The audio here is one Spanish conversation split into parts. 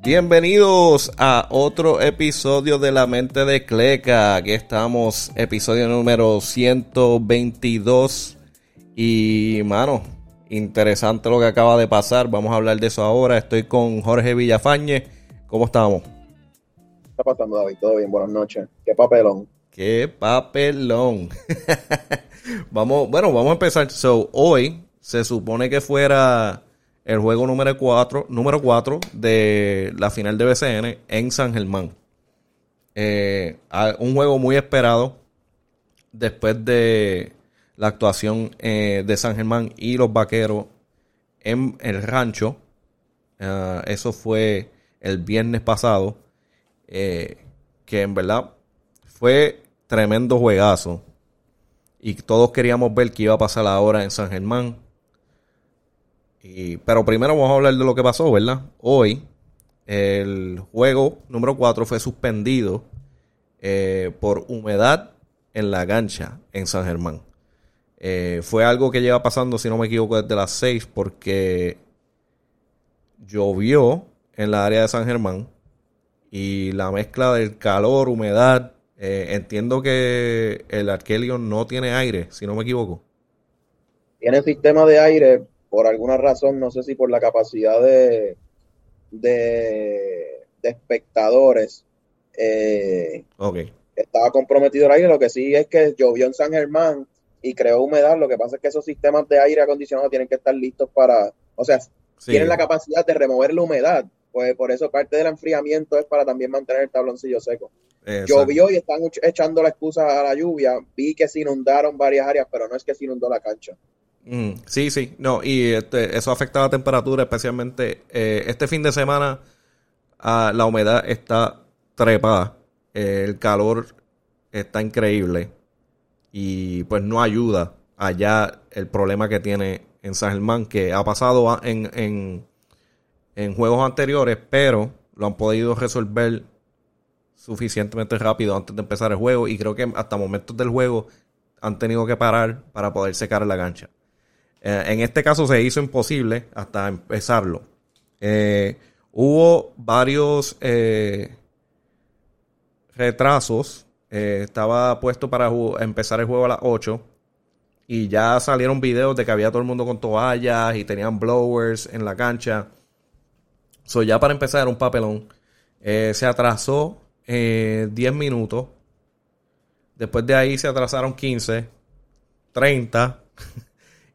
Bienvenidos a otro episodio de La Mente de Cleca. Aquí estamos, episodio número 122. Y, mano, interesante lo que acaba de pasar. Vamos a hablar de eso ahora. Estoy con Jorge Villafañe. ¿Cómo estamos? ¿Qué está pasando, David? Todo bien, buenas noches. Qué papelón. Qué papelón. vamos, bueno, vamos a empezar. So, hoy se supone que fuera el juego número 4 número cuatro de la final de BCN en San Germán. Eh, un juego muy esperado después de la actuación eh, de San Germán y los vaqueros en el rancho. Ah, eso fue el viernes pasado. Eh, que en verdad fue tremendo juegazo. Y todos queríamos ver qué iba a pasar ahora en San Germán pero primero vamos a hablar de lo que pasó, ¿verdad? Hoy el juego número 4 fue suspendido eh, por humedad en la cancha en San Germán. Eh, fue algo que lleva pasando, si no me equivoco, desde las 6 porque llovió en la área de San Germán y la mezcla del calor, humedad. Eh, entiendo que el Arkelio no tiene aire, si no me equivoco. Tiene sistema de aire, por alguna razón, no sé si por la capacidad de, de, espectadores, eh, estaba comprometido el aire. Lo que sí es que llovió en San Germán y creó humedad. Lo que pasa es que esos sistemas de aire acondicionado tienen que estar listos para, o sea, tienen la capacidad de remover la humedad. Pues por eso parte del enfriamiento es para también mantener el tabloncillo seco. Llovió y están echando la excusa a la lluvia. Vi que se inundaron varias áreas, pero no es que se inundó la cancha. Mm, sí, sí, no, y este, eso afecta la temperatura, especialmente eh, este fin de semana ah, la humedad está trepada, el calor está increíble. Y pues no ayuda allá el problema que tiene en San Germán, que ha pasado en, en, en juegos anteriores, pero lo han podido resolver suficientemente rápido antes de empezar el juego. Y creo que hasta momentos del juego han tenido que parar para poder secar la cancha. Eh, en este caso se hizo imposible hasta empezarlo. Eh, hubo varios eh, retrasos. estaba puesto para empezar el juego a las 8. Y ya salieron videos de que había todo el mundo con toallas y tenían blowers en la cancha. So, ya para empezar era un papelón. se atrasó 10 minutos. Después de ahí se atrasaron 15, 30.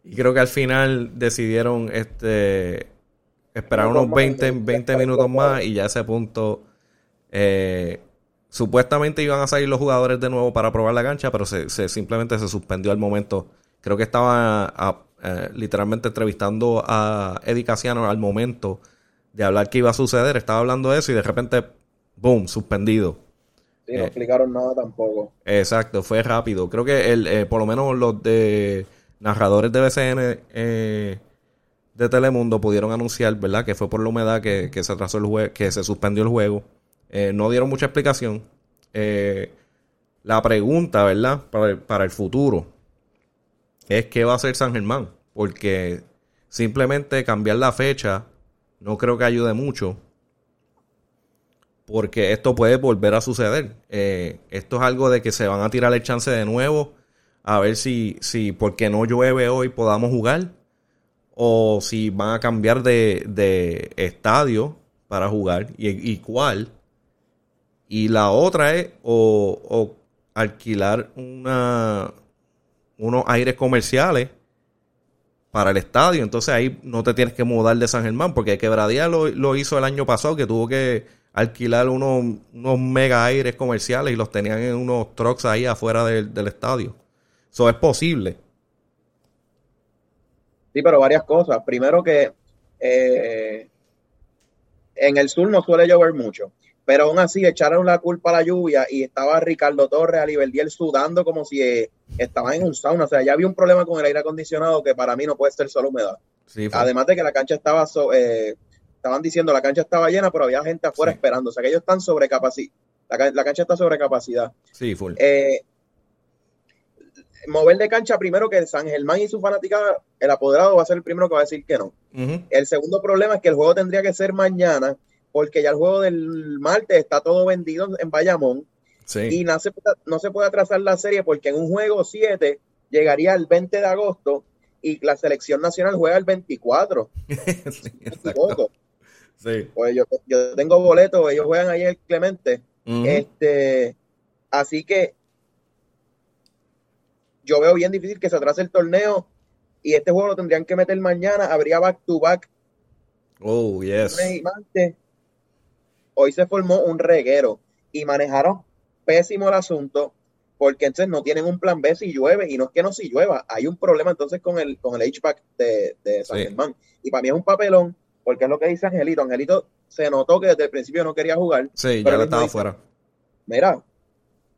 Y creo que al final decidieron este esperar unos 20, 20 minutos más y ya a ese punto eh, supuestamente iban a salir los jugadores de nuevo para probar la cancha, pero se, simplemente se suspendió al momento. Creo que estaba eh, literalmente entrevistando a Eddie Casiano al momento de hablar qué iba a suceder. Estaba hablando de eso y de repente, boom, suspendido. Sí, no eh, explicaron nada tampoco. Exacto, fue rápido. Creo que el, por lo menos los de narradores de BCN eh, de Telemundo pudieron anunciar, ¿verdad? Que fue por la humedad que, se atrasó el juego, que se suspendió el juego. Eh, no dieron mucha explicación. Eh, la pregunta, ¿verdad? Para el, futuro es qué va a hacer San Germán. Porque simplemente cambiar la fecha no creo que ayude mucho. Porque esto puede volver a suceder. esto es algo de que se van a tirar el chance de nuevo a ver si, si porque no llueve hoy podamos jugar o si van a cambiar de, estadio para jugar y, cuál. Y la otra es o, alquilar una, unos aires comerciales para el estadio. Entonces ahí no te tienes que mudar de San Germán porque Quebradía lo, lo hizo el año pasado que tuvo que alquilar unos, unos mega aires comerciales y los tenían en unos trucks ahí afuera del estadio. Eso es posible. Sí, pero varias cosas. Primero que eh, en el sur no suele llover mucho, pero aún así echaron la culpa a la lluvia y estaba Ricardo Torres, a Aliberdiel sudando como si eh, estaban en un sauna. O sea, ya había un problema con el aire acondicionado que para mí no puede ser solo humedad. Además de que la cancha estaba, eh, estaban diciendo la cancha estaba llena, pero había gente afuera esperando. O sea, que ellos están sobre capacidad. La, cancha está sobre capacidad. Sí, full mover de cancha primero que San Germán y su fanaticada, el apoderado va a ser el primero que va a decir que no. El segundo problema es que el juego tendría que ser mañana porque ya el juego del martes está todo vendido en Bayamón Sí. y no se, puede- no se puede atrasar la serie porque en un juego 7 llegaría el 20 de agosto y la selección nacional juega el 24. Sí. Sí. Pues yo, yo tengo boletos, ellos juegan ahí en Clemente. Este, así que yo veo bien difícil que se atrase el torneo y este juego lo tendrían que meter mañana. Habría back to back Oh, yes. Hoy se formó un reguero y manejaron pésimo el asunto porque entonces no tienen un plan B si llueve y no es que no si llueva, hay un problema entonces con el con el HVAC de, de San Sí. Germán y para mí es un papelón porque es lo que dice Angelito, Angelito se notó que desde el principio no quería jugar, Sí, ya le mismo estaba dice- afuera. mira,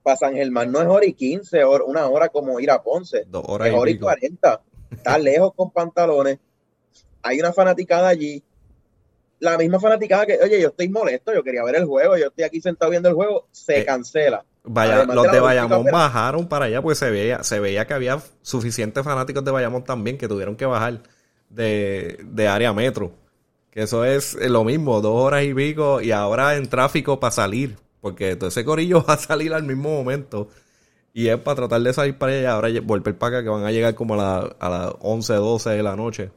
para San Germán no es hora y 15, hor- una hora como ir a Ponce, Dos horas es y hora y pico. 40, está lejos con pantalones, hay una fanaticada allí, la misma fanaticada que, oye, yo estoy molesto, yo quería ver el juego, yo estoy aquí sentado viendo el juego, se Eh, cancela. Vaya, Además los de de Bayamón pero- bajaron para allá porque se veía, se veía que había suficientes fanáticos de Bayamón también que tuvieron que bajar de, de área metro. Que eso es lo mismo, dos horas y pico y ahora en tráfico para salir. Porque todo ese corillo va a salir al mismo momento. Y es para tratar de salir para allá. Ahora volver para acá que van a llegar como a, la- a las 11, 12 de la noche.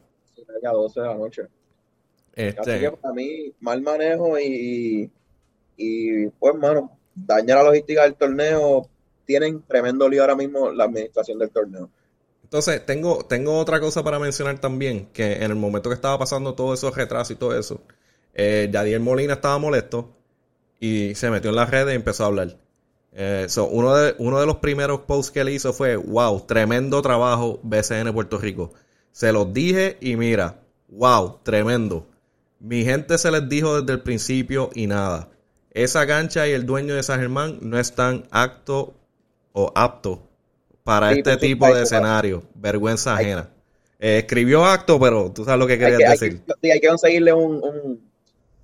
a 12 de la noche. Así que Este, para mí, mal manejo y, y pues, mano, daña la logística del torneo. Tienen tremendo lío ahora mismo la administración del torneo. Entonces, tengo, tengo otra cosa para mencionar también, que en el momento que estaba pasando todos esos retrasos y todo eso, eh, Yadier Molina estaba molesto y se metió en las redes y empezó a hablar. Eh, so, uno, de, uno de los primeros posts que él hizo fue, wow, tremendo trabajo BCN Puerto Rico. Se los dije y mira, wow, tremendo. Mi gente se les dijo desde el principio y nada. Esa cancha y el dueño de San Germán no están apto o apto para Sí, este tipo de escenario. Vergüenza Hay- ajena. Eh, escribió acto, pero tú sabes lo que Hay querías hay, decir. que, sí, hay que conseguirle un, un,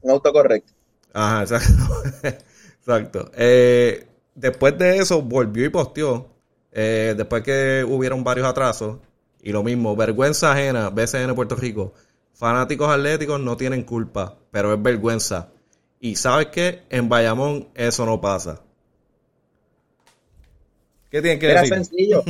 un autocorrecto. Ajá, exacto. exacto. Eh, después de eso, volvió y posteó. eh, después que hubieron varios atrasos. Y lo mismo, vergüenza ajena, BCN Puerto Rico. Fanáticos atléticos no tienen culpa, pero es vergüenza. Y sabes qué? En Bayamón eso no pasa. ¿Qué tienen que Era decir? sencillo.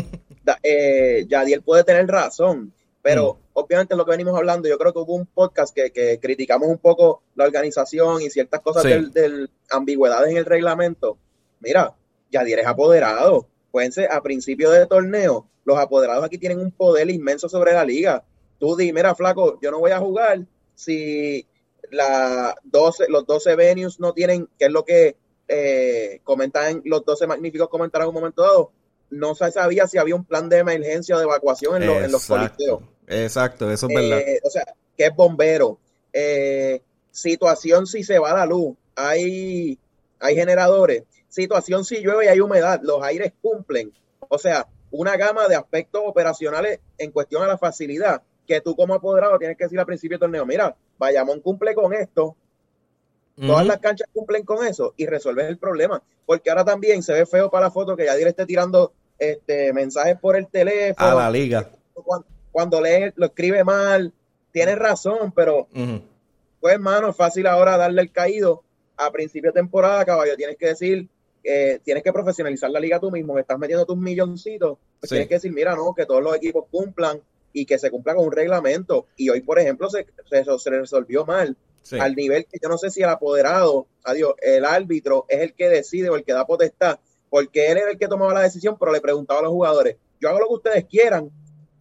Da- eh, Yadiel puede tener razón, pero Mm. obviamente lo que venimos hablando, yo creo que hubo un podcast que, que criticamos un poco la organización y ciertas cosas Sí. del, del ambigüedades en el reglamento. Mira, Yadiel es apoderado. Fíjense, a principio de torneo, los apoderados aquí tienen un poder inmenso sobre la liga. Tú di, mira, flaco, yo no voy a jugar si la 12, los 12 venues no tienen, que es lo que eh, comentan los 12 magníficos comentaron en un momento dado, no se sabía si había un plan de emergencia o de evacuación en, los- en los coliseos. Exacto, eso es verdad. Eh, o sea, que es bombero. Eh, situación si se va la luz, hay, hay generadores. Situación si llueve y hay humedad, los aires cumplen. O sea, una gama de aspectos operacionales en cuestión a la facilidad que tú como apoderado tienes que decir al principio del torneo, mira, Bayamón cumple con esto, todas las canchas cumplen con eso y resuelves el problema. Porque ahora también se ve feo para la foto que Yadir esté tirando este, mensajes por el teléfono. A la liga. Cuando lee, lo escribe mal. Tienes razón, pero Ujú. pues, hermano, es fácil ahora darle el caído a principio de temporada, caballo. Tienes que decir, eh, tienes que profesionalizar la liga tú mismo. Estás metiendo tus milloncitos. Pues Sí. Tienes que decir, mira, no, que todos los equipos cumplan y que se cumpla con un reglamento. Y hoy, por ejemplo, se, se, se resolvió mal Sí. al nivel que yo no sé si el apoderado, adiós, el árbitro es el que decide o el que da potestad, porque él era el que tomaba la decisión, pero le preguntaba a los jugadores, yo hago lo que ustedes quieran,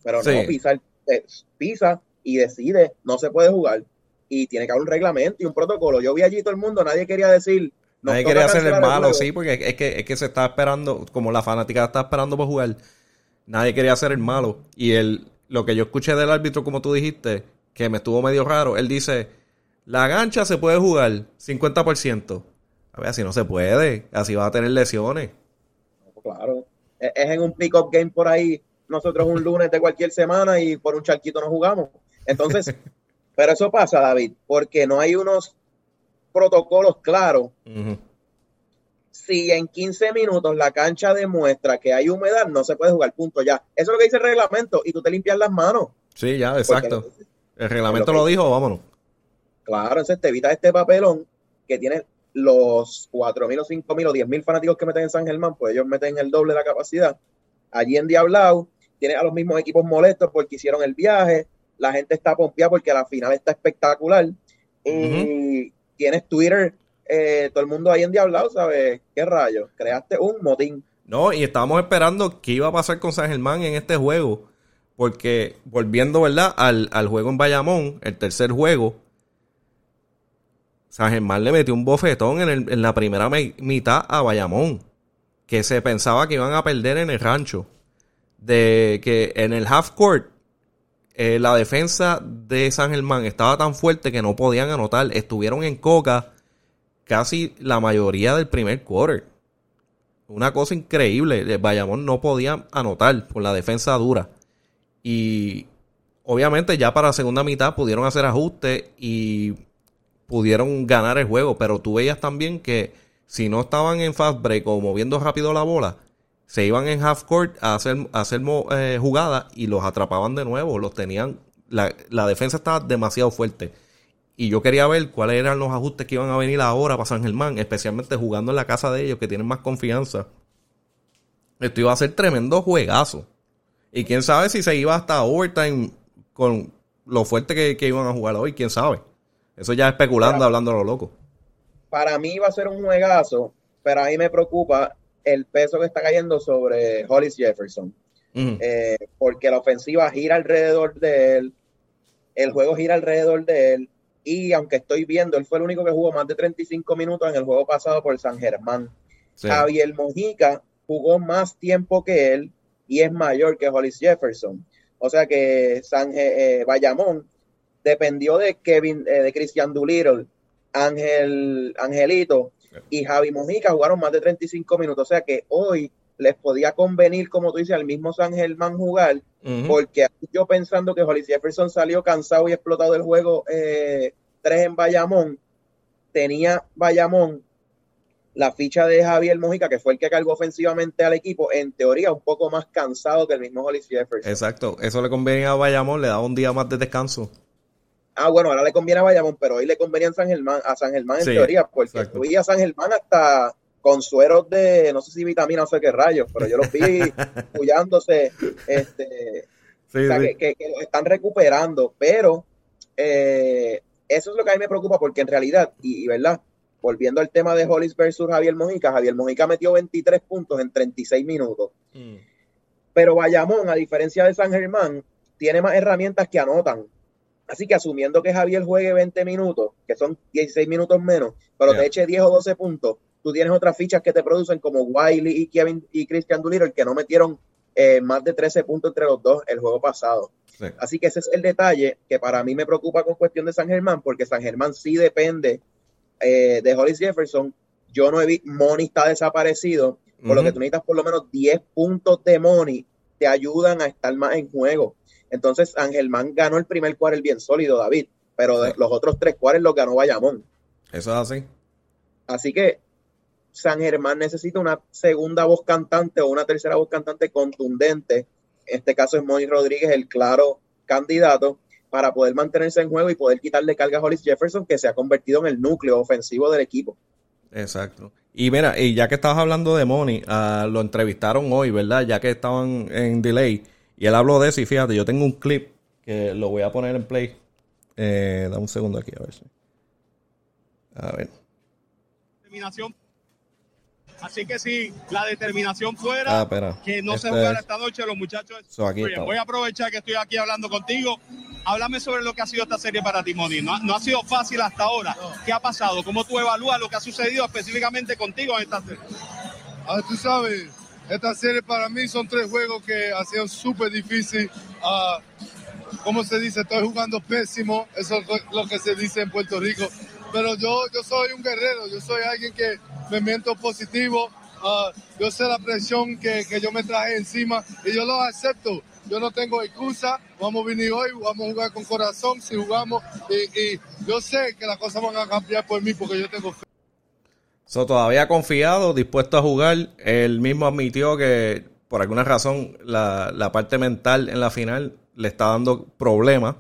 pero Sí. no pisa, eh, pisa y decide, no se puede jugar. Y tiene que haber un reglamento y un protocolo. Yo vi allí todo el mundo, nadie quería decir. Nadie quería hacer el malo, sí, porque es que, es que se está esperando, como la fanática está esperando por jugar, nadie quería hacer el malo. Y el, lo que yo escuché del árbitro, como tú dijiste, que me estuvo medio raro, él dice, la gancha se puede jugar 50%. A ver, así no se puede, así va a tener lesiones. Claro. Es es en un pick-up game por ahí, nosotros un lunes de cualquier semana y por un charquito no jugamos. Entonces, pero eso pasa, David, porque no hay unos protocolos claros. Si en 15 minutos la cancha demuestra que hay humedad, no se puede jugar, punto ya. Eso es lo que dice el reglamento y tú te limpias las manos. Sí, ya, Porque, exacto. El reglamento Lo que- lo dijo, vámonos. claro, entonces te evitas este papelón que tiene los 4.000 o 5.000 o 10.000 fanáticos que meten en San Germán, pues ellos meten el doble de la capacidad. Allí en Diablao tiene a los mismos equipos molestos porque hicieron el viaje, la gente está pompeada porque la final está espectacular. Y tienes Twitter, eh, todo el mundo ahí en Diablao, ¿sabes? ¿Qué rayos? Creaste un motín. No, y estábamos esperando qué iba a pasar con San Germán en este juego. Porque volviendo, ¿verdad? Al, al juego en Bayamón, el tercer juego, San Germán le metió un bofetón en, el, en la primera mitad a Bayamón. Que se pensaba que iban a perder en el rancho. De que en el half court eh, la defensa de San Germán estaba tan fuerte que no podían anotar. Estuvieron en coca casi la mayoría del primer quarter. Una cosa increíble. Bayamón no podía anotar por la defensa dura. Y obviamente ya para la segunda mitad pudieron hacer ajustes y pudieron ganar el juego. Pero tú veías también que si no estaban en fast break o moviendo rápido la bola, se iban en half court a hacer, hacer eh, jugadas y los atrapaban de nuevo. Los tenían. La, la, defensa estaba demasiado fuerte. Y yo quería ver cuáles eran los ajustes que iban a venir ahora para San Germán, especialmente jugando en la casa de ellos, que tienen más confianza. Esto iba a ser tremendo juegazo. Y quién sabe si se iba hasta overtime con lo fuerte que, iban a jugar hoy, quién sabe. Eso ya especulando, hablando a lo loco. Para mí va a ser un juegazo, pero a mí me preocupa el peso que está cayendo sobre Hollis Jefferson. Eh, porque la ofensiva gira alrededor de él, el juego gira alrededor de él, y aunque estoy viendo, él fue el único que jugó más de 35 minutos en el juego pasado por San Germán. Javier Mojica jugó más tiempo que él y es mayor que Hollis Jefferson. O sea que San eh, Bayamón dependió de Kevin, eh, de Christian Doolittle, Ángel, Angelito y Javi Mojica jugaron más de 35 minutos. O sea que hoy les podía convenir, como tú dices, al mismo San Germán jugar, porque yo pensando que Hollis Jefferson salió cansado y explotado del juego eh, 3 en Bayamón, tenía Bayamón la ficha de Javier Mojica, que fue el que cargó ofensivamente al equipo, en teoría un poco más cansado que el mismo Hollis Jefferson. Exacto, eso le convenía a Bayamón, le daba un día más de descanso. Ah, bueno, ahora le conviene a Bayamón, pero hoy le convenía a San Germán, a San Germán en teoría, porque exacto. a San Germán hasta con sueros de, no sé si vitamina o sé qué rayos, pero yo los vi pullándose, este, que, lo están recuperando, pero eh, eso es lo que a mí me preocupa, porque en realidad, y, verdad, volviendo al tema de Hollis versus Javier Mojica, Javier Mojica metió 23 puntos en 36 minutos. Mm. Pero Bayamón, a diferencia de San Germán, tiene más herramientas que anotan. Así que asumiendo que Javier juegue 20 minutos, que son 16 minutos menos, pero te eche 10 o 12 puntos, tú tienes otras fichas que te producen como Wiley y Kevin y Christian Doolittle que no metieron eh, más de 13 puntos entre los dos el juego pasado. Así que ese es el detalle que para mí me preocupa con cuestión de San Germán, porque San Germán sí depende eh, de Hollis Jefferson. Yo no he visto, Money está desaparecido, por lo que tú necesitas por lo menos 10 puntos de Money, te ayudan a estar más en juego. Entonces, Angelman ganó el primer cuarto bien sólido, David, pero los otros tres cuartos los ganó Bayamón. Eso es así. Así que San Germán necesita una segunda voz cantante o una tercera voz cantante contundente. En este caso es Moni Rodríguez el claro candidato para poder mantenerse en juego y poder quitarle carga a Hollis Jefferson, que se ha convertido en el núcleo ofensivo del equipo. Exacto. Y mira, y ya que estabas hablando de Moni, uh, lo entrevistaron hoy, ¿verdad? Ya que estaban en delay. Y él habló de eso y fíjate, yo tengo un clip que lo voy a poner en play. Eh, da un segundo aquí, a ver si. A ver. Determinación. Así que si la determinación fuera ah, que no se este jugara esta noche, los muchachos. voy a aprovechar que estoy aquí hablando contigo. Háblame sobre lo que ha sido esta serie para Timoni. No, no ha sido fácil hasta ahora. ¿Qué ha pasado? ¿Cómo tú evalúas lo que ha sucedido específicamente contigo en esta serie? Ah, tú sabes, esta serie para mí son tres juegos que han sido súper difíciles. Uh, ¿Cómo se dice? Estoy jugando pésimo. Eso es lo que se dice en Puerto Rico. Pero yo, yo soy un guerrero. Yo soy alguien que me miento positivo. Ah, yo sé la presión que, que, yo me traje encima y yo lo acepto. Yo no tengo excusa. Vamos a venir hoy, vamos a jugar con corazón si jugamos. Y, y yo sé que las cosas van a cambiar por mí porque yo tengo fe todavía confiado, dispuesto a jugar. Él mismo admitió que por alguna razón la, parte mental en la final le está dando problemas.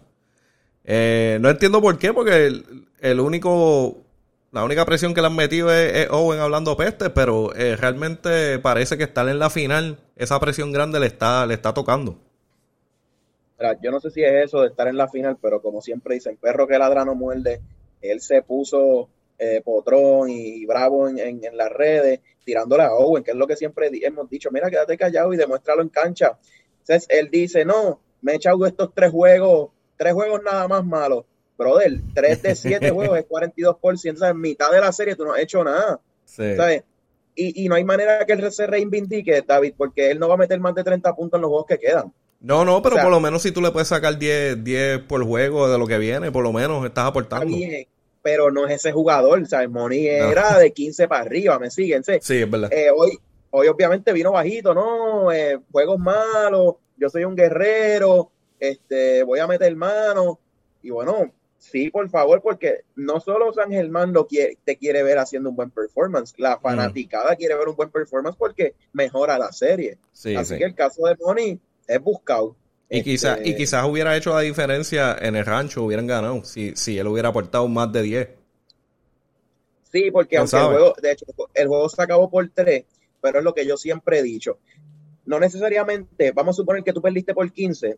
Eh, no entiendo por qué, porque el, único la única presión que le han metido es, Owen hablando peste, pero eh, realmente parece que estar en la final, esa presión grande le está, le está tocando. Yo no sé si es eso de estar en la final, pero como siempre dicen, perro que ladra no muerde. Él se puso eh, potrón y bravo en, en, las redes, tirándole a Owen, que es lo que siempre hemos dicho, mira, quédate callado y demuéstralo en cancha. Entonces él dice, no, me he echado estos tres juegos, tres juegos nada más malos. Brother, tres de siete juegos es 42%, ¿sabes? mitad de la serie tú no has hecho nada. ¿sabes? Y, y, no hay manera que él se reivindique, David, porque él no va a meter más de 30 puntos en los juegos que quedan. No, no, pero por lo menos si tú le puedes sacar 10, 10 por juego de lo que viene, por lo menos estás aportando. Pero no es ese jugador, ¿sabes? Moni era de 15 para arriba, ¿me siguen? Sí, es verdad. Eh, hoy, hoy obviamente vino bajito, ¿no? Eh, juegos malos, yo soy un guerrero, este, voy a meter mano. Y bueno, sí, por favor, porque no solo San Germán lo quiere, te quiere ver haciendo un buen performance, la fanaticada quiere ver un buen performance porque mejora la serie. Así que el caso de Moni es buscado. Y, quizás y este, quizás hubiera hecho la diferencia en el rancho, hubieran ganado, si, si él hubiera aportado más de 10. Sí, porque aunque el juego, de hecho, el juego se acabó por 3, pero es lo que yo siempre he dicho. No necesariamente, vamos a suponer que tú perdiste por 15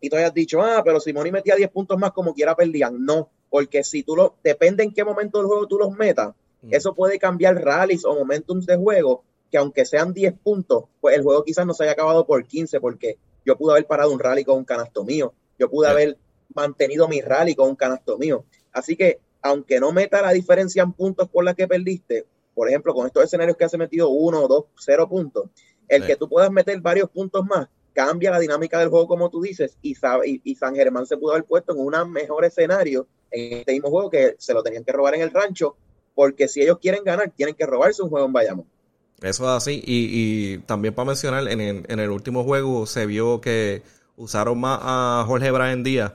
y tú hayas dicho, ah, pero si Moni metía 10 puntos más, como quiera perdían. No, porque si tú lo, depende en qué momento del juego tú los metas, mm. eso puede cambiar rallies o momentums de juego que aunque sean 10 puntos, pues el juego quizás no se haya acabado por 15, porque yo pude haber parado un rally con un canasto mío, yo pude haber mantenido mi rally con un canasto mío. Así que, aunque no meta la diferencia en puntos por la que perdiste, por ejemplo, con estos escenarios que has metido uno, dos, cero puntos, el que tú puedas meter varios puntos más cambia la dinámica del juego, como tú dices, y, y, San Germán se pudo haber puesto en un mejor escenario en este mismo juego que se lo tenían que robar en el rancho, porque si ellos quieren ganar, tienen que robarse un juego en Bayamón. Eso es así. Y, también para mencionar, en el, último juego se vio que usaron más a Jorge Brian Díaz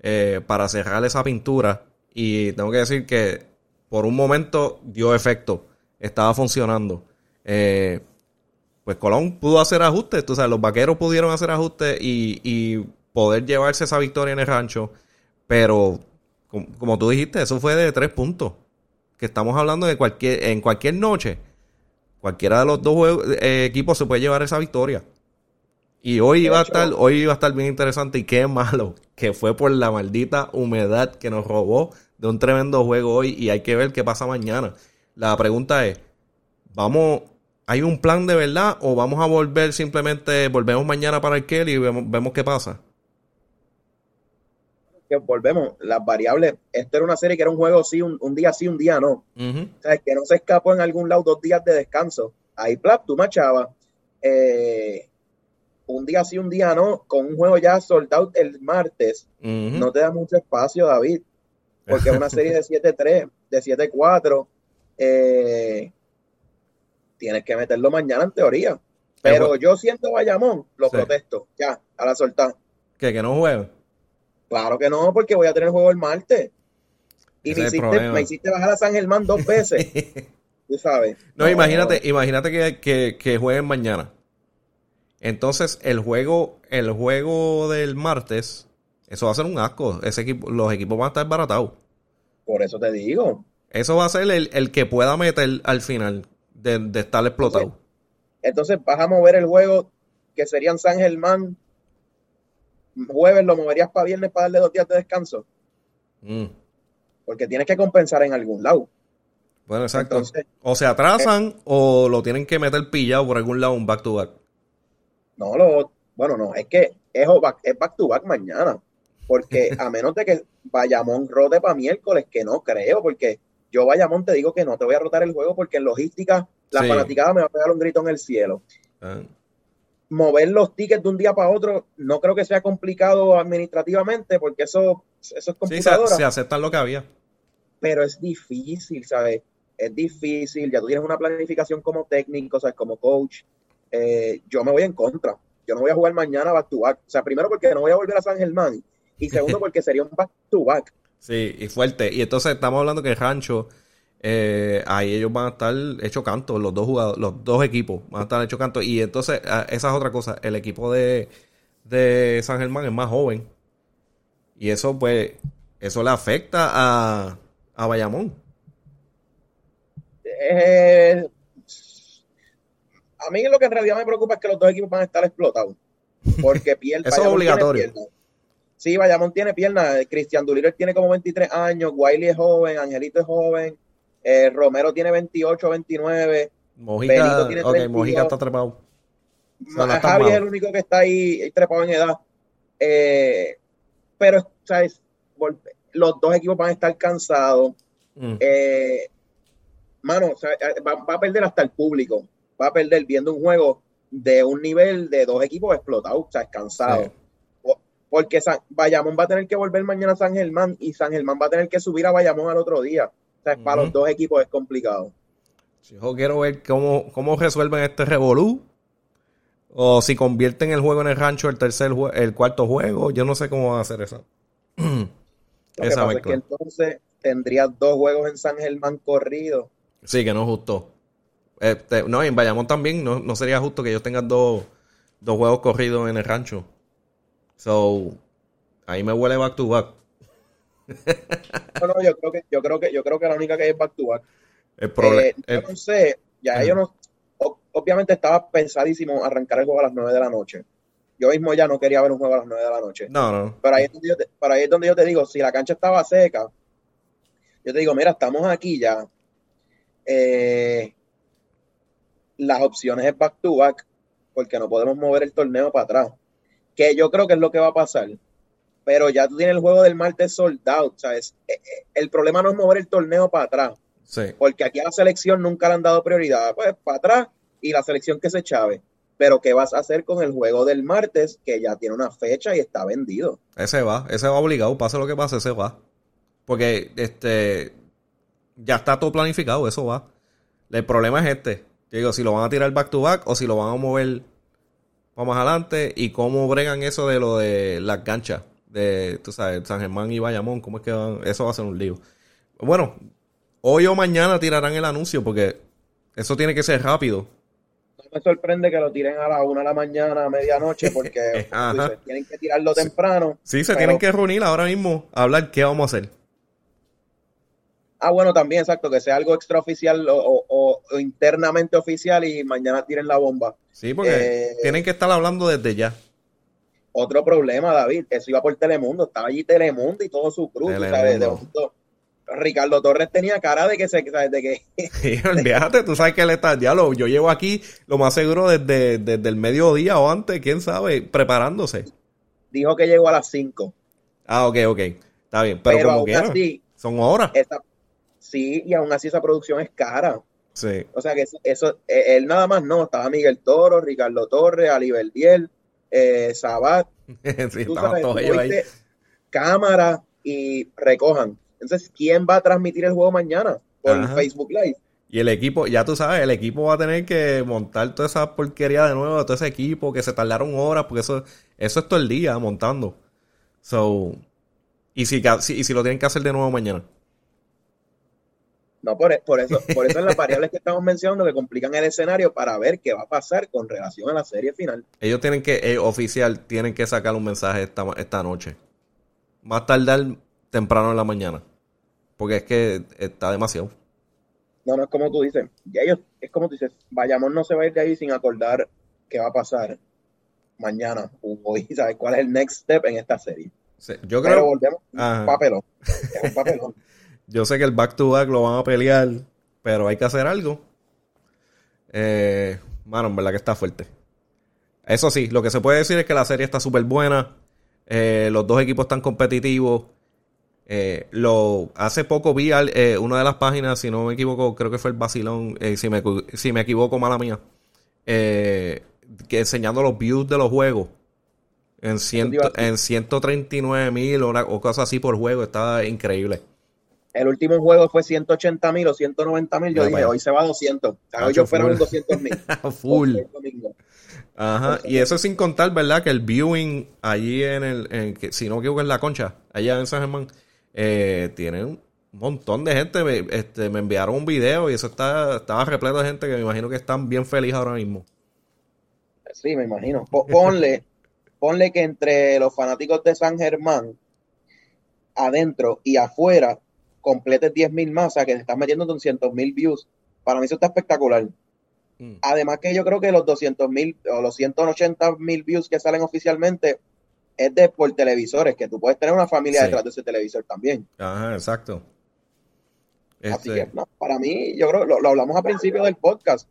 eh, para cerrar esa pintura. Y tengo que decir que por un momento dio efecto. Estaba funcionando. Eh, pues Colón pudo hacer ajustes. Tú sabes, los vaqueros pudieron hacer ajustes y, poder llevarse esa victoria en el rancho. Pero, como, tú dijiste, eso fue de tres puntos. Que estamos hablando de cualquier, en cualquier noche Cualquiera de los dos eh, equipos se puede llevar esa victoria. Y hoy iba a estar, hoy iba a estar bien interesante y qué malo que fue por la maldita humedad que nos robó de un tremendo juego hoy y hay que ver qué pasa mañana. La pregunta es, vamos, ¿hay un plan de verdad o vamos a volver simplemente, volvemos mañana para el Kelly y vemos, qué pasa? Que volvemos, las variables, esto era una serie que era un juego sí, un, día sí, un día no. O sea, que no se escapó en algún lado dos días de descanso. Ahí, plap, tú machabas. Eh, un día sí, un día no, con un juego ya soldado el martes, no te da mucho espacio, David, porque es una serie de 7-3, de 7-4, eh, tienes que meterlo mañana en teoría. Pero yo siento Bayamón, lo protesto, ya, a la soltar. ¿Que, que no juegue? Claro que no, porque voy a tener juego el martes. Y me hiciste, bajar a San Germán dos veces. Tú sabes. No, imagínate, imagínate que, que, jueguen mañana. Entonces, el juego, el juego del martes, eso va a ser un asco. Ese equipo, los equipos van a estar baratados. Por eso te digo. Eso va a ser el, que pueda meter al final de, estar explotado. Entonces, entonces, vas a mover el juego que serían San Germán jueves lo moverías para viernes para darle dos días de descanso. Mm. Porque tienes que compensar en algún lado. Bueno, exacto. o se atrasan eh, o lo tienen que meter pillado por algún lado un back to back. No, lo, bueno, no, es que es back, es back to back mañana. Porque a menos de que Bayamón rote para miércoles, que no creo, porque yo Bayamón te digo que no te voy a rotar el juego porque en logística la fanaticada me va a pegar un grito en el cielo. Ah mover los tickets de un día para otro no creo que sea complicado administrativamente porque eso, eso es computadora. Sí, se, aceptan lo que había. Pero es difícil, ¿sabes? Es difícil, ya tú tienes una planificación como técnico, ¿sabes? Como coach. Eh, yo me voy en contra. Yo no voy a jugar mañana back to back. O sea, primero porque no voy a volver a San Germán y segundo porque sería un back to back. Sí, y fuerte. Y entonces estamos hablando que el Rancho eh, ahí ellos van a estar hecho canto, los dos jugadores, los dos equipos van a estar hecho canto. Y entonces, esa es otra cosa, el equipo de, de San Germán es más joven. Y eso, pues, eso le afecta a, a Bayamón. Eh, a mí lo que en realidad me preocupa es que los dos equipos van a estar explotados. Porque pierde. Eso es obligatorio. Sí, Bayamón tiene piernas. Cristian Dulirer tiene como 23 años. Wiley es joven. Angelito es joven. Eh, Romero tiene 28, 29. Mojica, tiene okay, Mojica está trepado. Javi es el único que está ahí trepado en edad. Eh, pero, ¿sabes? Los dos equipos van a estar cansados. Mm. Eh, mano, va, a perder hasta el público. Va a perder viendo un juego de un nivel de dos equipos explotados, o sea, cansados. Porque San, Bayamón va a tener que volver mañana a San Germán y San Germán va a tener que subir a Bayamón al otro día. O sea, para los dos equipos es complicado. Yo quiero ver cómo, cómo resuelven este revolú. O si convierten el juego en el rancho el tercer el cuarto juego. Yo no sé cómo van a hacer eso. Esa es que entonces tendría dos juegos en San Germán corrido. Sí, que no es justo. Este, no, en Bayamón también no, no, sería justo que ellos tengan dos, dos juegos corridos en el rancho. So, ahí me huele back to back. No, no, yo creo que, yo creo que, yo creo que la única que hay es back to back. El problema. Eh, yo no sé, ya ellos no. Obviamente estaba pensadísimo arrancar el juego a las 9 de la noche. Yo mismo ya no quería ver un juego a las 9 de la noche. No, no. Pero ahí es donde yo te, ahí es donde yo te digo, si la cancha estaba seca, yo te digo, mira, estamos aquí ya. Eh, las opciones es back to back, porque no podemos mover el torneo para atrás. Que yo creo que es lo que va a pasar. Pero ya tú tienes el juego del martes sold out, ¿sabes? Eh, eh, el problema no es mover el torneo para atrás. Sí. Porque aquí a la selección nunca le han dado prioridad. Pues para atrás y la selección que se chave. Pero ¿qué vas a hacer con el juego del martes que ya tiene una fecha y está vendido? Ese va, ese va obligado, pase lo que pase, ese va. Porque este ya está todo planificado, eso va. El problema es este. digo, si lo van a tirar back to back o si lo van a mover para más adelante y cómo bregan eso de lo de las ganchas de, tú sabes, San Germán y Bayamón, cómo es que van, eso va a ser un lío. Bueno, hoy o mañana tirarán el anuncio porque eso tiene que ser rápido. No me sorprende que lo tiren a la una de la mañana, a medianoche, porque tienen que tirarlo temprano. Sí, se tienen que reunir ahora mismo a hablar qué vamos a hacer. Ah, bueno, también, exacto, que sea algo extraoficial o, o, internamente oficial y mañana tiren la bomba. Sí, porque eh, tienen que estar hablando desde ya. Otro problema, David, eso iba por Telemundo, estaba allí Telemundo y todo su cruz, ¿sabes? Ricardo Torres tenía cara de que se, ¿sabes? De que... Sí, olvídate, tú sabes que él está, ya lo, yo llevo aquí lo más seguro desde, desde el mediodía o antes, quién sabe, preparándose. Dijo que llegó a las 5. Ah, ok, ok, está bien, pero, como quiera, son horas. Sí, y aún así esa producción es cara. Sí. O sea que eso, e, él nada más no, estaba Miguel Toro, Ricardo Torres, Aliber Diel, eh, Sabat. sí, ahí. Cámara y recojan. Entonces, ¿quién va a transmitir el juego mañana? Por Facebook Live. Y el equipo, ya tú sabes, el equipo va a tener que montar toda esa porquería de nuevo, todo ese equipo que se tardaron horas, porque eso, eso es todo el día montando. So, y si, y si lo tienen que hacer de nuevo mañana. No, por, por eso, por eso es las variables que estamos mencionando que complican el escenario para ver qué va a pasar con relación a la serie final. Ellos tienen que, eh, oficial, tienen que sacar un mensaje esta, esta noche. Más tardar temprano en la mañana. Porque es que está demasiado. No, no es como tú dices. Ya ellos, es como tú dices, vayamos no se va a ir de ahí sin acordar qué va a pasar mañana o hoy, ¿sabes? ¿Cuál es el next step en esta serie? yo creo. Pero volvemos. papelón. un papelón. Yo sé que el back to back lo van a pelear, pero hay que hacer algo. Eh, mano, en verdad que está fuerte. Eso sí, lo que se puede decir es que la serie está súper buena. Eh, los dos equipos están competitivos. Eh, lo, hace poco vi eh, una de las páginas, si no me equivoco, creo que fue el Basilón, si, me, si me equivoco, mala mía, que enseñando los views de los juegos en, ciento, en 139 mil o, o cosas así por juego. Estaba increíble. El último juego fue 180 mil o 190 mil. Yo dije, hoy se va a 200. hoy yo fueron 200 mil. full. Ajá. Y eso sin contar, ¿verdad? Que el viewing allí en el, en, que, si no me equivoco, en la concha, allá en San Germán, eh, tiene un montón de gente. Me, este, me enviaron un video y eso está, estaba repleto de gente que me imagino que están bien felices ahora mismo. Sí, me imagino. Ponle, ponle que entre los fanáticos de San Germán, adentro y afuera, completes 10.000 más, o sea que te estás metiendo 200.000 views Para mí eso está espectacular. Mm. Además que yo creo que los 200 mil o los 180 mil views que salen oficialmente es de por televisores, que tú puedes tener una familia detrás de ese televisor también. Ajá, exacto. Así que, este para mí, yo creo, lo, lo hablamos al principio del podcast,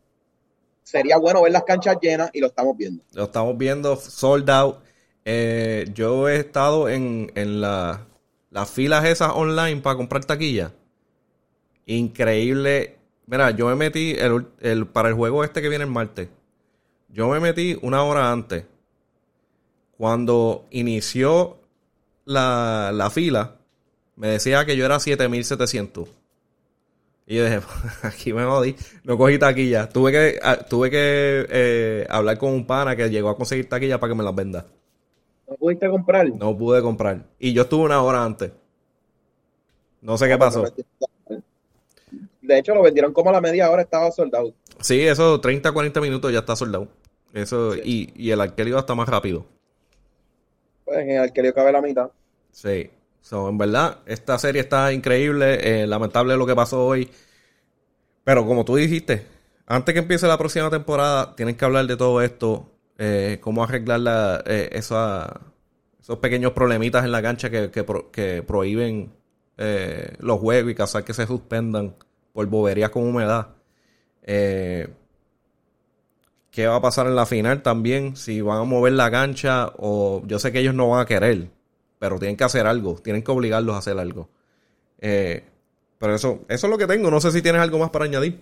sería bueno ver las canchas llenas y lo estamos viendo. Lo estamos viendo sold out. Eh, yo he estado en, en la, las filas esas online para comprar taquilla. Increíble. Mira, yo me metí el, para el juego este que viene el martes. Yo me metí una hora antes. Cuando inició la, la fila, me decía que yo era 7700. Y yo dije, aquí me jodí, no cogí taquilla. Tuve que, ah, tuve que eh, hablar con un pana que llegó a conseguir taquilla para que me las venda. ¿No pudiste comprar? No pude comprar. Y yo estuve una hora antes. No sé qué pasó. De hecho, lo vendieron como a la media hora, estaba soldado. Sí, eso 30, 40 minutos ya está soldado. Eso, y, y el arquelio está más rápido. Pues en el arquelio cabe la mitad. Sí. So, en verdad, esta serie está increíble. Eh, lamentable lo que pasó hoy. Pero como tú dijiste, antes que empiece la próxima temporada, tienen que hablar de todo esto. Eh, cómo arreglar la, eh, esos pequeños problemitas en la cancha que, que, prohíben los juegos y causar que se suspendan por boberías con humedad. ¿Qué va a pasar en la final también? Si van a mover la cancha o yo sé que ellos no van a querer pero tienen que hacer algo, tienen que obligarlos a hacer algo. Eh, pero eso, eso es lo que tengo. No sé si tienes algo más para añadir.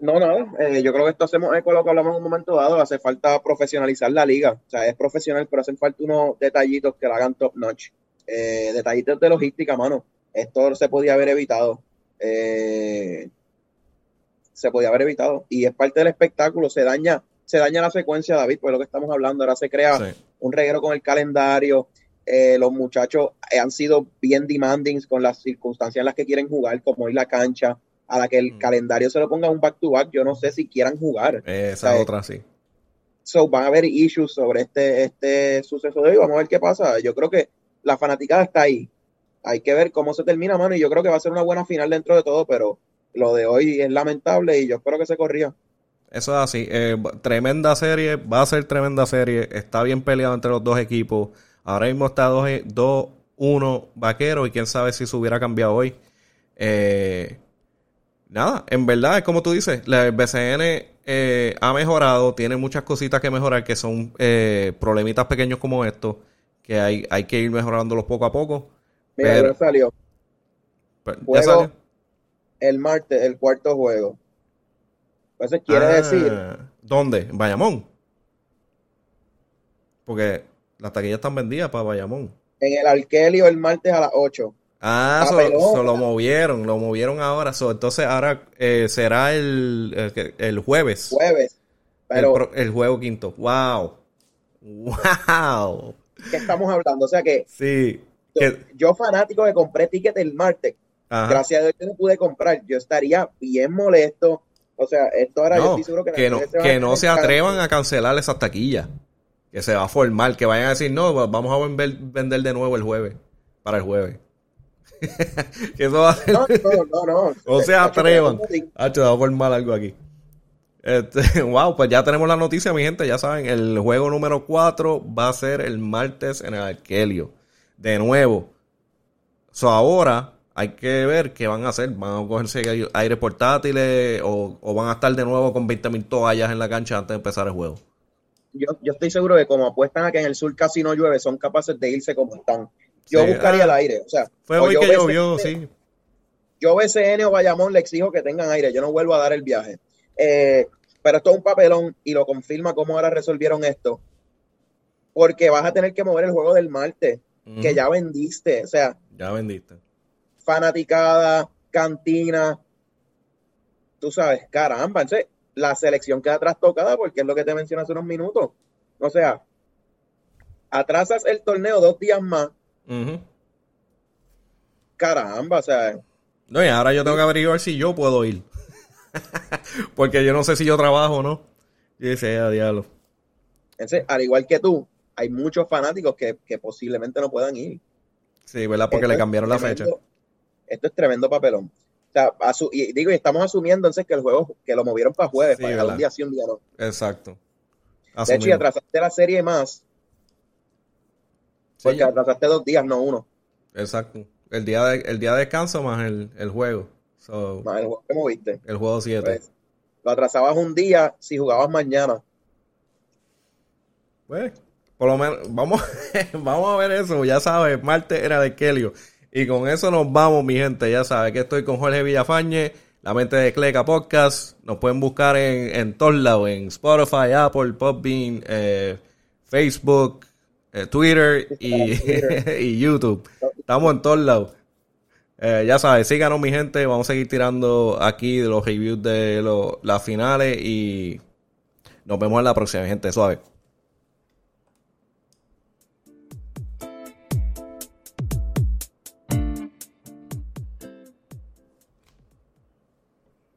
No, nada. Eh, yo creo que esto hacemos eco lo que hablamos en un momento dado. Hace falta profesionalizar la liga. O sea, es profesional, pero hacen falta unos detallitos que la hagan top notch. Eh, detallitos de logística, mano. Esto se podía haber evitado. se podía haber evitado. Y es parte del espectáculo. Se daña se daña la secuencia, David, pues lo que estamos hablando. Ahora se crea un reguero con el calendario. Eh, los muchachos eh, han sido bien demanding con las circunstancias en las que quieren jugar, como ir la cancha, a la que el mm. calendario se lo ponga un back-to-back. yo no sé si quieran jugar. Esa otra, sí. So, van a haber issues sobre este, este suceso de hoy. Vamos a ver qué pasa. Yo creo que la fanaticada está ahí. Hay que ver cómo se termina, mano. Y yo creo que va a ser una buena final dentro de todo, pero lo de hoy es lamentable y yo espero que se corría. Eso es así. Eh, tremenda serie, va a ser tremenda serie. Está bien peleado entre los dos equipos. Ahora mismo está 2-1 vaquero y quién sabe si se hubiera cambiado hoy. Eh, nada, en verdad es como tú dices, la BCN eh, ha mejorado, tiene muchas cositas que mejorar que son problemitas pequeños como estos, que hay, hay que ir mejorándolos poco a poco. Mira, ya salió. ¿Ya salió? El martes, el cuarto juego. Entonces quiere ah, decir. ¿Dónde? ¿En Bayamón? Porque las taquillas están vendidas para Bayamón. En el Arkelio el martes a las 8. Ah, eso lo movieron, lo movieron ahora. entonces ahora eh, será el, el, jueves. Jueves. Pero, el, juego quinto. ¡Wow! ¡Wow! ¿Qué estamos hablando? O sea que. Sí. Yo, fanático que compré ticket el martes. Gracias a Dios que no pude comprar. Yo estaría bien molesto o sea, esto ahora yo estoy seguro que, que no, se, que no se atrevan a cancelar esas taquillas. Que se va a formar, que vayan a decir, no, vamos a vender, de nuevo el jueves, para el jueves. que eso va a ser... No, no, no, no. se atrevan. Ah, se va a formar algo aquí. Este, wow, pues ya tenemos la noticia, mi gente. Ya saben, el juego número 4 va a ser el martes en el Arkelio. De nuevo. So ahora hay que ver qué van a hacer. ¿Van a cogerse aire portátiles o, van a estar de nuevo con 20.000 toallas en la cancha antes de empezar el juego? Yo, estoy seguro de que como apuestan a que en el sur casi no llueve, son capaces de irse como están. Yo buscaría el aire. O sea, fue hoy que llovió, sí. Yo BCN o Bayamón le exijo que tengan aire. Yo no vuelvo a dar el viaje. Eh, pero esto es un papelón y lo confirma cómo ahora resolvieron esto. Porque vas a tener que mover el juego del martes, que ya vendiste. O sea, ya vendiste fanaticada, cantina. Tú sabes, caramba, entonces, la selección queda trastocada porque es lo que te mencioné hace unos minutos. O sea, atrasas el torneo dos días más. Caramba, o sea. No, y ahora yo tengo que averiguar si yo puedo ir. porque yo no sé si yo trabajo o no. Y dice, a diablo. Entonces, al igual que tú, hay muchos fanáticos que, posiblemente no puedan ir. Sí, ¿verdad? Porque le cambiaron la fecha. Esto es tremendo papelón. O sea, y digo, y estamos asumiendo entonces que el juego, que lo movieron para jueves, para un día sí, un día no. Exacto. De hecho, y atrasaste la serie más. Porque atrasaste dos días, no uno. Exacto. El día de, el día de descanso más el, el juego. más el juego que moviste. El juego 7. Pues, lo atrasabas un día si jugabas mañana. Pues, por lo menos, vamos, vamos a ver eso. Ya sabes, Marte era de Kelio. Y con eso nos vamos, mi gente. Ya sabes que estoy con Jorge Villafañe, la mente de Cleca Podcast. Nos pueden buscar en, en todos lados, en Spotify, Apple, Podbean, eh, Facebook, eh, Twitter y, y, YouTube. Estamos en todos lados. Eh, ya sabes, síganos mi gente. Vamos a seguir tirando aquí de los reviews de las finales y nos vemos en la próxima, gente. Suave.